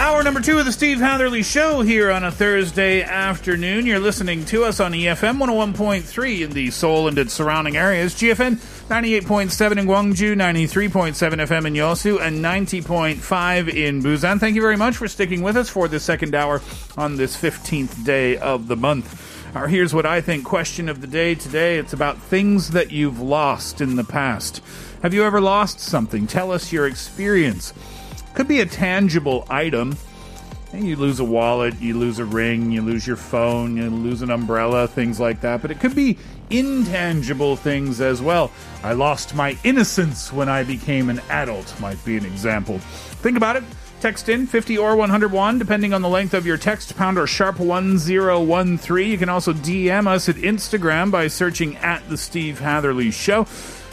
Hour number two of the Steve Hatherley Show here on a Thursday afternoon. You're listening to us on EFM 101.3 in the Seoul and its surrounding areas, GFN 98.7 in Gwangju, 93.7 FM in Yosu, and 90.5 in Busan. Thank you very much for sticking with us for the second hour on this 15th day of the month. Our Here's What I Think question of the day today. It's about things that you've lost in the past. Have you ever lost something? Tell us your experience. Could be a tangible item. And You lose a wallet, you lose a ring, you lose your phone, you lose an umbrella, things like that. But it could be intangible things as well. I lost my innocence when I became an adult, might be an example. Think about it. Text in 50 or 101, depending on the length of your text, pound or sharp 1013. You can also DM us at Instagram by searching at The Steve Hatherley Show.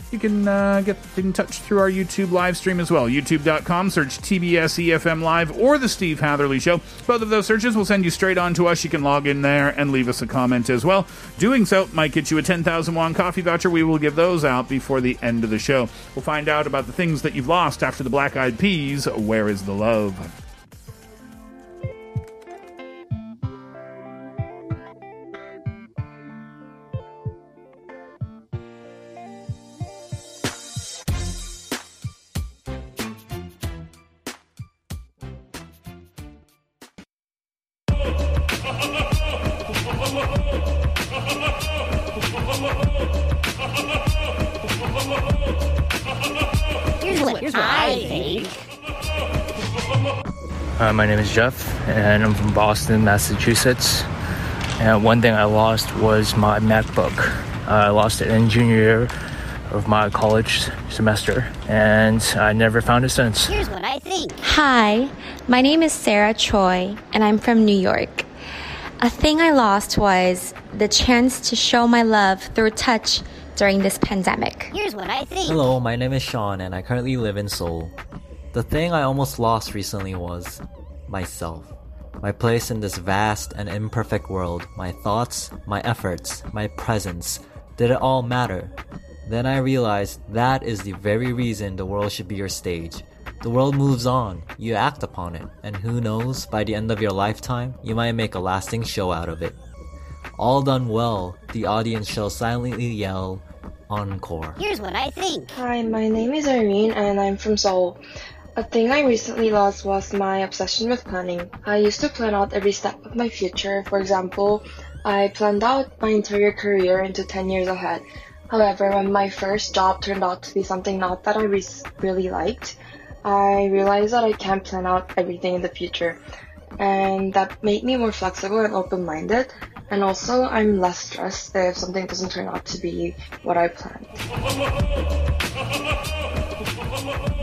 You can uh, get in touch through our YouTube live stream as well. YouTube.com, search TBS EFM Live or The Steve Hatherley Show. Both of those searches will send you straight on to us. You can log in there and leave us a comment as well. Doing so might get you a 10,000 won coffee voucher. We will give those out before the end of the show. We'll find out about the things that you've lost after the Black Eyed Peas. Where is the love? What, here's what I think. Uh, my name is Jeff, and I'm from Boston, Massachusetts. And one thing I lost was my MacBook. Uh, I lost it in junior year of my college semester, and I never found it since. Here's what I think. Hi, my name is Sarah Choi, and I'm from New York. A thing I lost was the chance to show my love through touch during this pandemic. Here's what I think. Hello, my name is Sean and I currently live in Seoul. The thing I almost lost recently was myself. My place in this vast and imperfect world, my thoughts, my efforts, my presence, did it all matter? Then I realized that is the very reason the world should be your stage. The world moves on, you act upon it, and who knows, by the end of your lifetime, you might make a lasting show out of it. All done well, the audience shall silently yell, Encore. Here's what I think. Hi, my name is Irene and I'm from Seoul. A thing I recently lost was my obsession with planning. I used to plan out every step of my future. For example, I planned out my entire career into 10 years ahead. However, when my first job turned out to be something not that I re- really liked, I realized that I can't plan out everything in the future. And that made me more flexible and open-minded. And also, I'm less stressed if something doesn't turn out to be what I planned.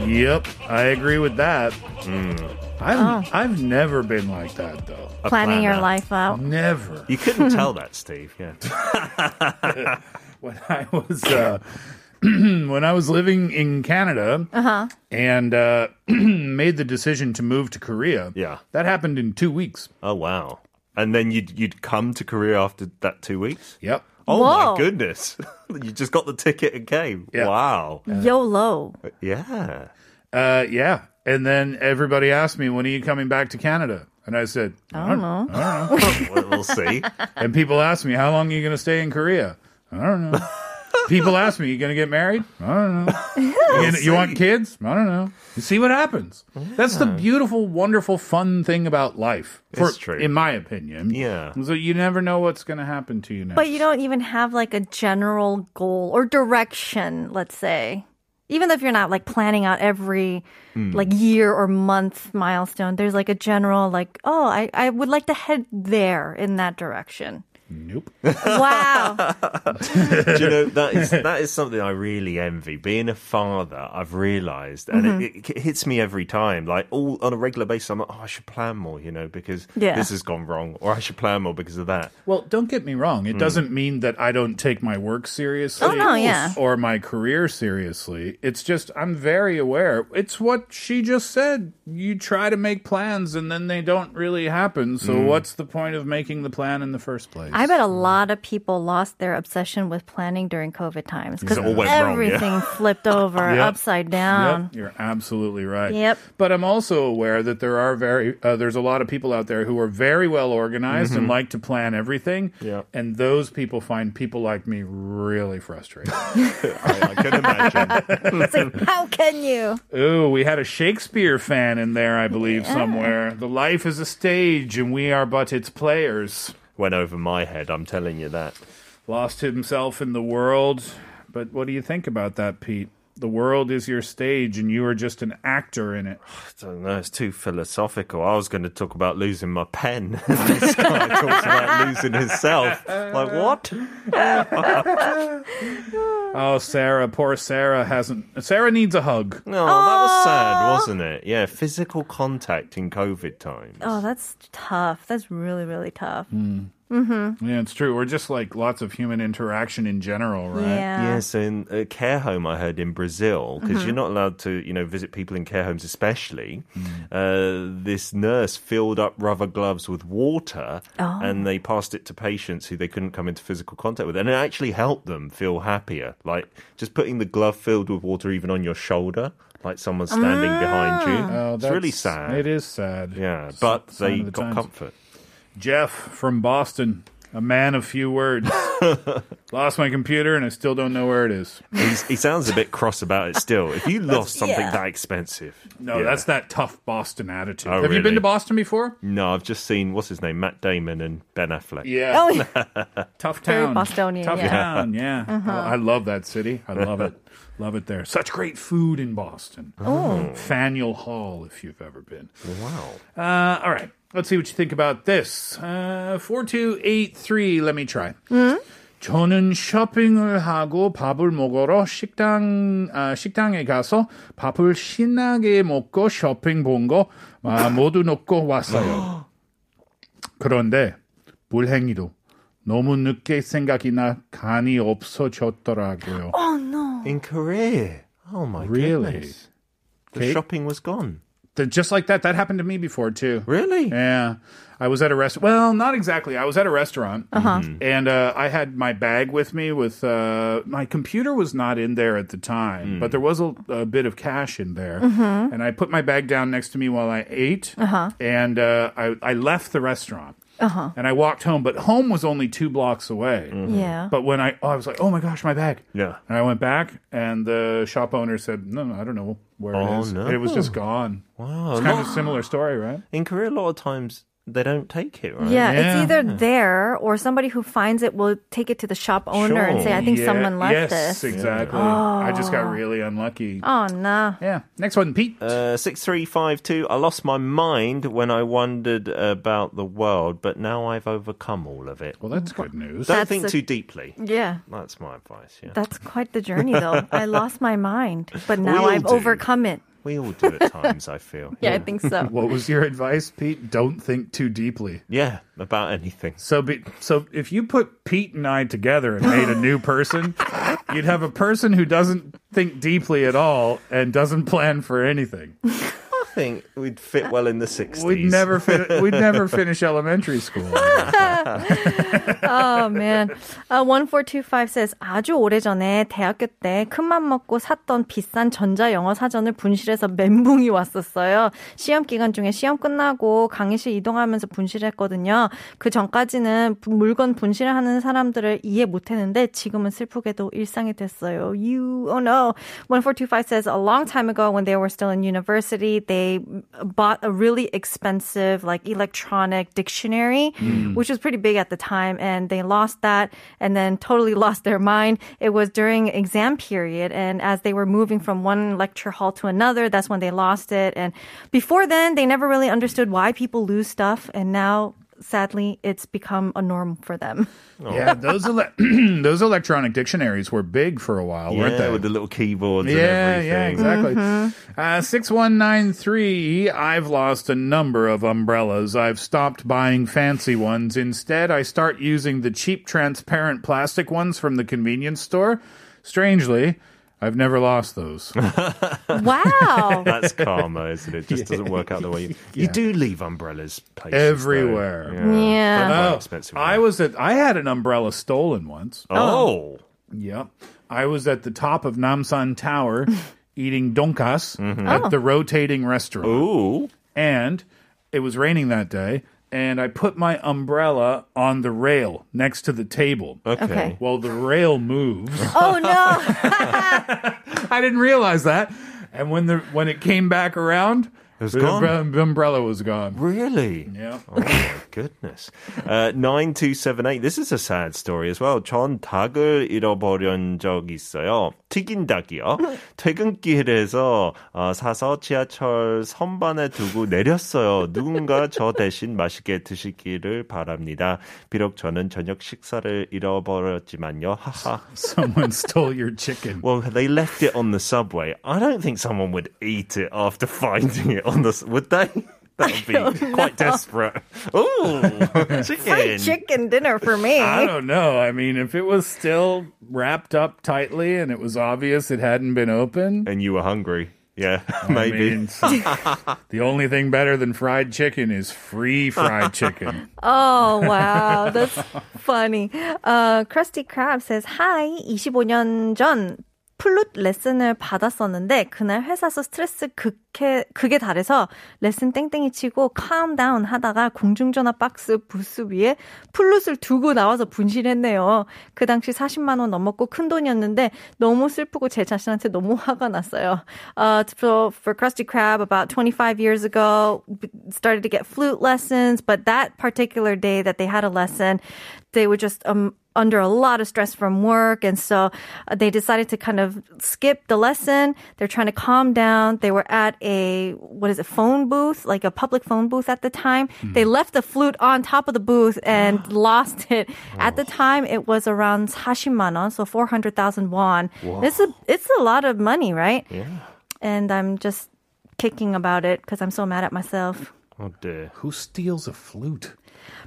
Yep, I agree with that. I've Oh. I've never been like that though. Planning your life out. Never. You couldn't tell that, Steve. Yeah. when I was uh, when I was living in Canada Uh huh. and uh, made the decision to move to Korea. Yeah. That happened in two weeks. Oh wow. And then you'd you'd come to Korea after that two weeks. Yep. Oh Whoa. my goodness! you just got the ticket and came. Yeah. Wow. YOLO. Yeah. Uh, yeah. And then everybody asked me, when are you coming back to Canada? And I said, I don't know. I don't know. we'll, we'll see. and people ask me, how long are you going to stay in Korea? I don't know. People ask me, "You gonna get married?" I don't know. You, gonna- you want kids? I don't know. You see what happens. That's the beautiful, wonderful, fun thing about life. For, It's true. in my opinion. Yeah. So you never know what's gonna happen to you next. But you don't even have like a general goal or direction, let's say. Even if you're not like planning out every Hmm. like year or month milestone, there's like a general like, oh, I, I would like to head there in that direction. Nope. Wow. Do you know that is that is something I really envy. Being a father, I've realised, and Mhm. it, it hits me every time. Like all on a regular basis, I'm like, oh, I should plan more, you know, because Yeah. this has gone wrong, or I should plan more because of that. Well, don't get me wrong. It Mm. doesn't mean that I don't take my work seriously. Oh, no, yeah. Or my career seriously. It's just, I'm very aware. It's what she just said. You try to make plans and then they don't really happen. So, Mm. what's the point of making the plan in the first place? I bet a lot of people lost their obsession with planning during COVID times because It all wrong, yeah. everything flipped over Yep. upside down. Yep, you're absolutely right. Yep. But I'm also aware that there are very uh, there's a lot of people out there who are very well organized and Mhm. like to plan everything. Yeah. And those people find people like me really frustrating. I, I can imagine. It's like, how can you? Ooh, we had a Shakespeare fan in there, I believe, somewhere. The life is a stage, and we are but its players. Went over my head. I'm telling you that. Lost himself in the world. But what do you think about that, Pete? The world is your stage, and you are just an actor in it. I don't know. It's too philosophical. I was going to talk about losing my pen. this guy talks about losing himself. Like what? Oh, Sarah, poor Sarah hasn't. Sarah needs a hug. No, that was sad, wasn't it? Yeah, physical contact in COVID times. Oh, that's tough. That's really, really tough. Mm. Mm-hmm. Yeah, it's true. Or just like lots of human interaction in general, right? Yeah. Yes, in a care home I heard in Brazil, because Mhm. you're not allowed to, you know, visit people in care homes, especially. Mm. Uh, this nurse filled up rubber gloves with water, Oh. and they passed it to patients who they couldn't come into physical contact with, and it actually helped them feel happier. Like just putting the glove filled with water even on your shoulder, like someone's standing behind you. Oh, it's really sad. It is sad. Yeah, but Sign they the got times. comfort. Jeff from Boston, a man of few words. Lost my computer and I still don't know where it is. He's, he sounds a bit cross about it still. If you lost something yeah. that expensive. No, yeah. that's that tough Boston attitude. Oh, Have you been to Boston before? No, I've just seen, what's his name? Matt Damon and Ben Affleck. Yeah. Oh, yeah. Tough Very town. Bostonian, Tough yeah. town, yeah. Uh-huh. I love that city. I love it. Love it there. Such great food in Boston. Oh. Faneuil Hall, if you've ever been. Wow. Uh, all right. Let's see what you think about this. Uh, 4283, let me try. 저는 쇼핑을 하고 밥을 먹으러 식당 아, 식당에 가서 밥을 신나게 먹고 쇼핑 본거 아, 모두 놓고 왔어요. 그런데 불행히도 너무 늦게 생각이 나 간이 없어졌더라고요. Oh, no. In Korea. Oh my Really? goodness. The Kate? shopping was gone. Th- Just like that, that happened to me before too. Really? Yeah. I was at a restaurant. Well, not exactly. I was at a restaurant, Uh-huh. and uh, I had my bag with me. With uh, my computer was not in there at the time, but there was a, a bit of cash in there. Mhm. And I put my bag down next to me while I ate, Uh-huh. and uh, I, I left the restaurant. Uh-huh. And I walked home, but home was only two blocks away. Yeah. But when I, oh, I was like, oh my gosh, my bag. Yeah. And I went back, and the shop owner said, no, no I don't know where Oh, it is. no. It was just gone. Wow. It's kind of a similar story, right? In Korea, a lot of times they don't take it, right? Yeah, it's either there or somebody who finds it will take it to the shop owner and say, I think Yeah, someone left yes, this. exactly. Oh. I just got really unlucky. Oh, no. Yeah. Next one, Pete. Uh, 6352. I lost my mind when I wondered about the world, but now I've overcome all of it. Well, that's good news. Don't That's think a- too deeply. Yeah. That's my advice, yeah. That's quite the journey, though. I lost my mind, but now all I've do. overcome it. We all do at times, I feel. Yeah, I think so. What was your advice, Pete? Don't think too deeply. Yeah, about anything. So, be, so if you put Pete and I together and made a new person, you'd have a person who doesn't think deeply at all and doesn't plan for anything. Think we'd fit well in the 60s. We'd never fin- we'd never finish elementary school. oh man. Uh, 1425 says 아주 오래전에 대학교 때 큰맘 먹고 샀던 비싼 전자 영어 사전을 분실해서 멘붕이 왔었어요. 시험 기간 중에 시험 끝나고 강의실 이동하면서 분실했거든요. 그 전까지는 부- 물건 분실하는 사람들을 이해 못 했는데 지금은 슬프게도 일상이 됐어요. You oh no. 1425 says a long time ago when they were still in university, they bought a really expensive like electronic dictionary, Mm. which was pretty big at the time, and they lost that and then totally lost their mind. It was during exam period, and as they were moving from one lecture hall to another, that's when they lost it. And before then, they never really understood why people lose stuff, and now. Sadly, it's become a norm for them. Yeah, those ele- those electronic dictionaries were big for a while, weren't they? with the little keyboards and Yeah, everything. yeah, exactly. Uh, 6193, I've lost a number of umbrellas. I've stopped buying fancy ones. Instead, I start using the cheap transparent plastic ones from the convenience store. Strangely, I've never lost those. wow. That's karma, isn't it? Just doesn't work out the way you. You do leave umbrellas places though. Everywhere. Yeah. They're Oh, expensive. I was at I had an umbrella stolen once. Oh. oh. Yep. I was at the top of Namsan Tower eating donkas mm-hmm. at Oh. the rotating restaurant. Ooh. And it was raining that day And I put my umbrella on the rail next to the table. Okay. Okay. Well, the rail moves. Oh no. I didn't realize that. And when the when it came back around, It was the gone? umbre- umbrella was gone. Really? Yeah. Oh my goodness. Uh, 9278. This is a sad story as well. 전 닭을 잃어버린 적이 있어요. 튀긴 닭이요. 퇴근길에서 어, 사서 지하철 선반에 두고 내렸어요. 누군가 저 대신 맛있게 드시기를 바랍니다. 비록 저는 저녁 식사를 잃어버렸지만요. 하하. Someone stole your chicken. Well, they left it on the subway. I don't think someone would eat it after finding it on the. s- Would they? That would be quite desperate. Ooh, chicken. Free chicken dinner for me. I don't know. I mean, if it was still wrapped up tightly and it was obvious it hadn't been open, And you were hungry. Yeah, I maybe. mean, the only thing better than fried chicken is free fried chicken. Oh, wow. That's funny. Uh, Krusty Krab says, Hi, 25년 전 플룻 레슨을 받았었는데 그날 회사에서 스트레스 극해, 극에 달해서 레슨 땡땡이 치고 calm 하다가 공중전화 박스 부스 위에 플룻을 두고 나와서 분실했네요. 그 당시 40만 원 넘었고 큰 돈이었는데 너무 슬프고 제 자신한테 너무 화가 났어요. Uh, so for Krusty Krab, about 25 years ago, started to get flute lessons, but that particular day that they had a lesson, they were just um, under a lot of stress from work. And so uh, they decided to kind of skip the lesson. They're trying to calm down. They were at a, what is it, phone booth, like a public phone booth at the time. They left the flute on top of the booth and lost it. At the time, it was around 40만 원, so 400,000 won. Wow. It's a, it's a lot of money, right? Yeah. And I'm just kicking about it because I'm so mad at myself. Oh dear. Who steals a flute?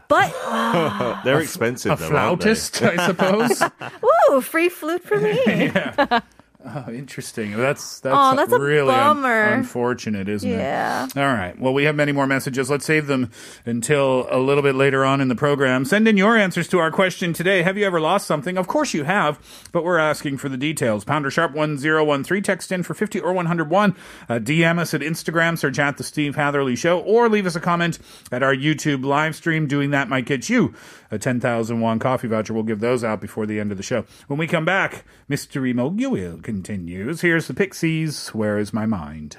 But, They're expensive. A though, aren't flautist, I suppose. woo, free flute for me. Oh, interesting. That's that's, Aw, that's really un- unfortunate, isn't Yeah. it? Yeah. All right. Well, we have many more messages. Let's save them until a little bit later on in the program. Send in your answers to our question today. Have you ever lost something? Of course you have, but we're asking for the details. Pounder sharp one zero one three. Text in for fifty or one hundred one. Uh, DM us at Instagram. Search at the Steve Hatherley Show, or leave us a comment at our YouTube live stream. Doing that might get you a ten thousand won coffee voucher. We'll give those out before the end of the show. When we come back, Mystery Mogul continues. Here's the Pixies. Where is my mind?